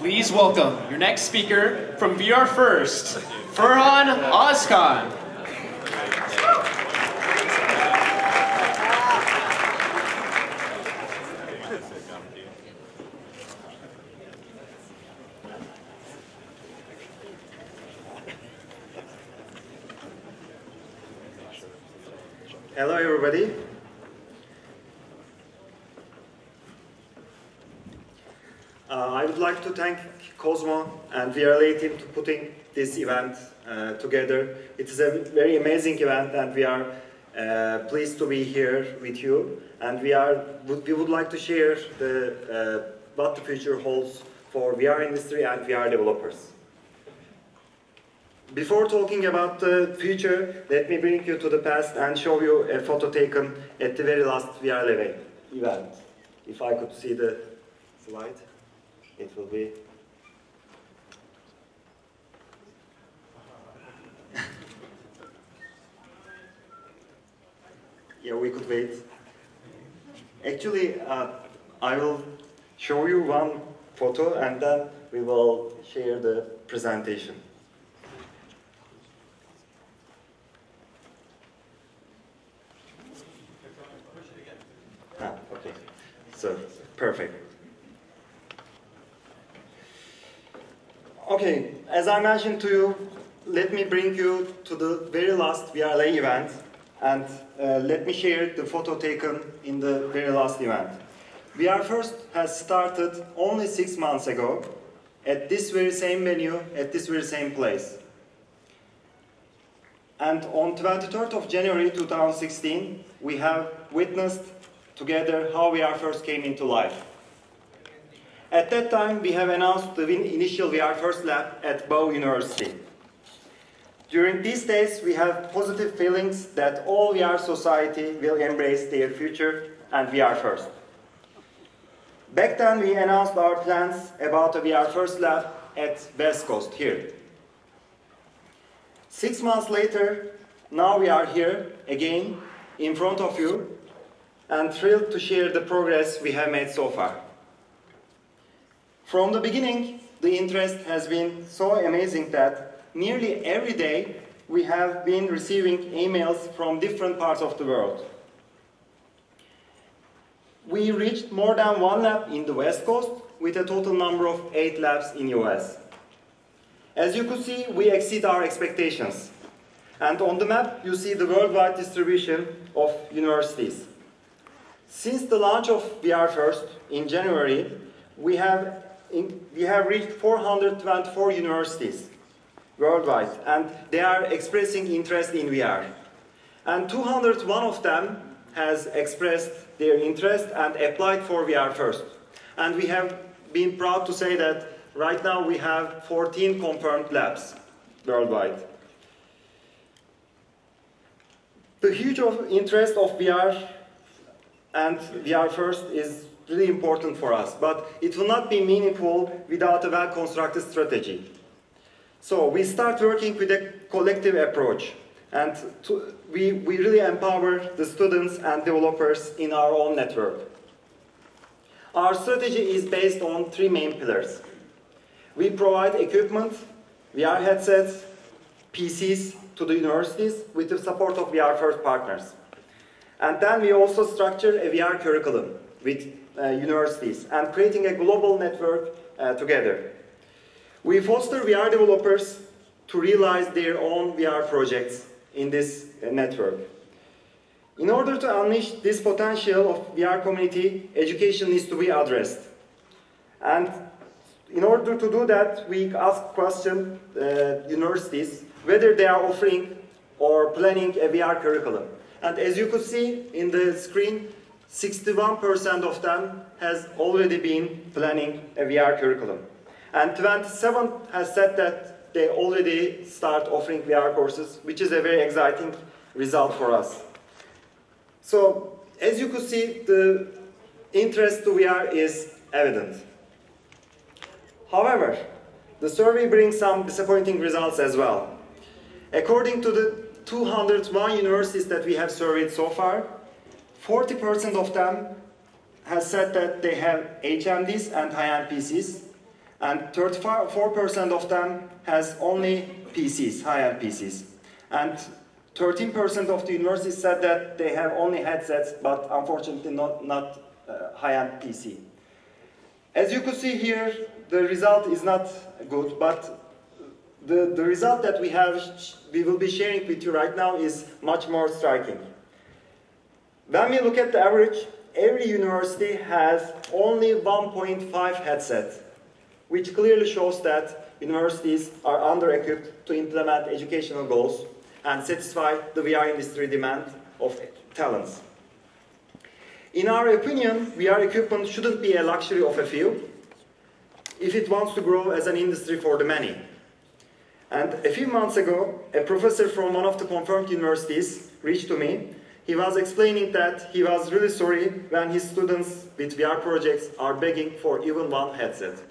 Please welcome your next speaker from VR First, Ferhan Ozkan. Hello, everybody. Uh, I would like to thank Cosmo and VRLA team to putting this event uh, together. It is a very amazing event, and we are uh, pleased to be here with you. And we are we would like to share the uh, what the future holds for VR industry and VR developers. Before talking about the future, let me bring you to the past and show you a photo taken at the very last VR event. If I could see the slide, it will be. yeah, we could wait. Actually, uh, I will show you one photo and then we will share the presentation. Ah, okay. So, perfect. Okay, as I mentioned to you, let me bring you to the very last VRLA event and uh, let me share the photo taken in the very last event. VR First has started only six months ago at this very same venue, at this very same place. And on 23rd of January 2016, we have witnessed together how VR First came into life. At that time, we have announced the initial VR First lab at BAU University. During these days, we have positive feelings that all VR society will embrace their future and VR First. Back then, we announced our plans about a VR First lab at West Coast here. Six months later, now we are here again in front of you and thrilled to share the progress we have made so far. From the beginning, the interest has been so amazing that nearly every day we have been receiving emails from different parts of the world. We reached more than one lab in the West Coast with a total number of eight labs in US. As you could see, we exceed our expectations. And on the map, you see the worldwide distribution of universities. Since the launch of VR First in January, we have, in, we have reached 424 universities worldwide, and they are expressing interest in VR. And 201 of them has expressed their interest and applied for VR First. And we have been proud to say that right now we have 14 confirmed labs worldwide. The huge of interest of VR and VR First is really important for us, but it will not be meaningful without a well-constructed strategy. So we start working with a collective approach, and to, we, we really empower the students and developers in our own network. Our strategy is based on three main pillars. We provide equipment, VR headsets, PCs to the universities with the support of VR First partners. And then we also structure a VR curriculum with uh, universities and creating a global network uh, together. We foster VR developers to realize their own VR projects in this uh, network. In order to unleash this potential of VR community, education needs to be addressed. And in order to do that, we ask question uh, universities whether they are offering or planning a VR curriculum. And as you could see in the screen, 61% of them has already been planning a VR curriculum. And 27 has said that they already start offering VR courses, which is a very exciting result for us. So, as you could see, the interest to VR is evident. However, the survey brings some disappointing results as well. According to the 201 universities that we have surveyed so far, 40% of them has said that they have HMDs and high-end PCs, and 34% of them has only PCs, high-end PCs. And 13% of the universities said that they have only headsets, but unfortunately not, not uh, high-end PC. As you could see here, the result is not good, but the, the result that we have, we will be sharing with you right now is much more striking. When we look at the average, every university has only 1.5 headsets, which clearly shows that universities are under-equipped to implement educational goals and satisfy the VR industry demand of talents. In our opinion, VR equipment shouldn't be a luxury of a few if it wants to grow as an industry for the many. And a few months ago, a professor from one of the confirmed universities reached to me. He was explaining that he was really sorry when his students with VR projects are begging for even one headset.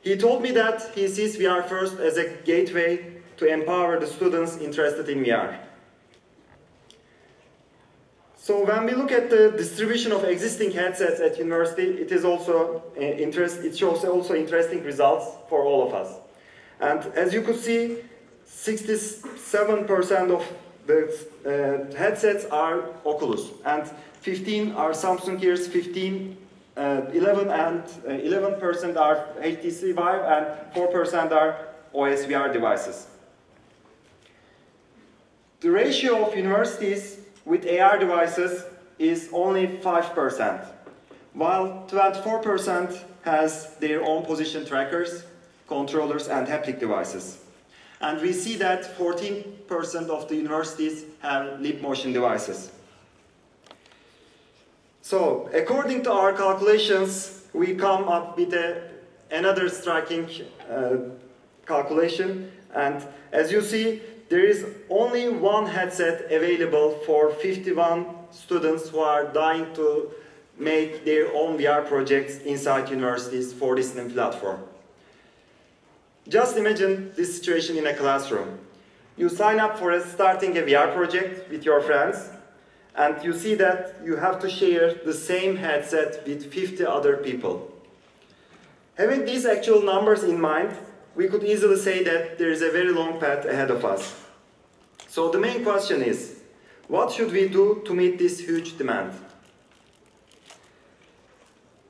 He told me that he sees VR first as a gateway to empower the students interested in VR. So when we look at the distribution of existing headsets at university, it is also uh, interest, it shows also interesting results for all of us. And as you could see, 67% of the uh, headsets are Oculus, and 15 are Samsung Gears, 15, uh, 11 and 11% uh, are HTC Vive, and 4% are OSVR devices. The ratio of universities with AR devices is only 5%, while 24% has their own position trackers, controllers, and haptic devices. And we see that 14% of the universities have Leap Motion devices. So, according to our calculations, we come up with a, another striking uh, calculation. And as you see, there is only one headset available for 51 students who are dying to make their own VR projects inside universities for this new platform. Just imagine this situation in a classroom. You sign up for a, starting a VR project with your friends, and you see that you have to share the same headset with 50 other people. Having these actual numbers in mind, we could easily say that there is a very long path ahead of us. So the main question is, what should we do to meet this huge demand?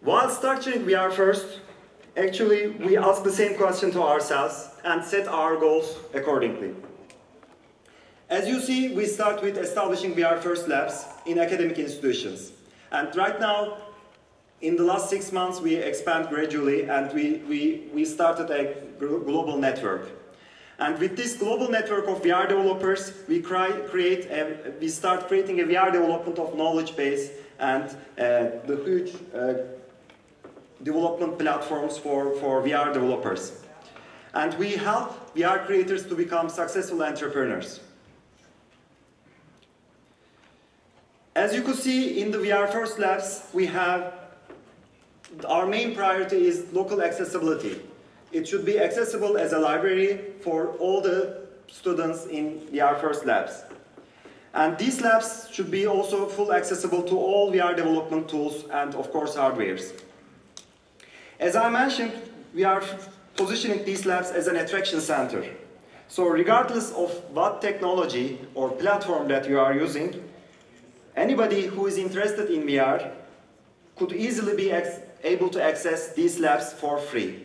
While structuring VR first, actually we ask the same question to ourselves and set our goals accordingly. As you see, we start with establishing VR first labs in academic institutions. And right now, in the last six months, we expand gradually and we, we, we started a global network. And with this global network of VR developers, we, create a, we start creating a VR development of knowledge base and uh, the huge uh, development platforms for, for VR developers. And we help VR creators to become successful entrepreneurs. As you could see in the VR First Labs, we have our main priority is local accessibility. It should be accessible as a library for all the students in VR First labs. And these labs should be also full accessible to all VR development tools and of course hardwares. As I mentioned, we are positioning these labs as an attraction center. So regardless of what technology or platform that you are using, anybody who is interested in VR could easily be able to access these labs for free.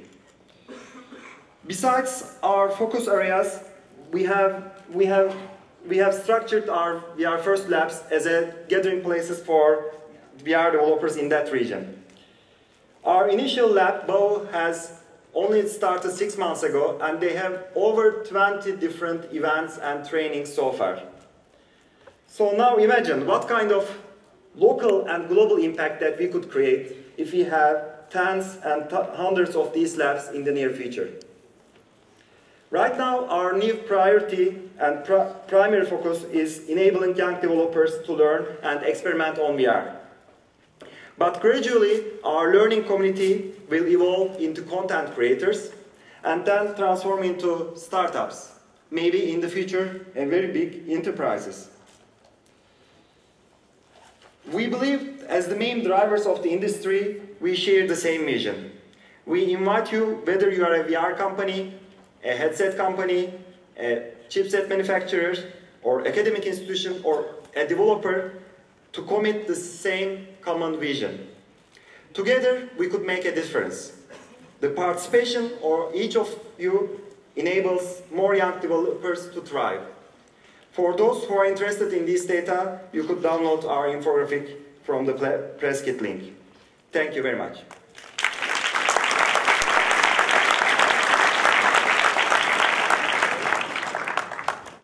Besides our focus areas, we have, we have, we have structured our VR First Labs as a gathering places for VR developers in that region. Our initial lab, BAU, has only started six months ago, and they have over 20 different events and trainings so far. So now imagine what kind of local and global impact that we could create if we have tens and hundreds of these labs in the near future. Right now, our new priority and pr primary focus is enabling young developers to learn and experiment on VR. But gradually, our learning community will evolve into content creators and then transform into startups, maybe in the future, a very big enterprises. We believe, as the main drivers of the industry, we share the same vision. We invite you, whether you are a VR company, a headset company, a chipset manufacturer, or academic institution, or a developer, to commit the same common vision. Together, we could make a difference. The participation of each of you enables more young developers to thrive. For those who are interested in this data, you could download our infographic from the press kit link. Thank you very much.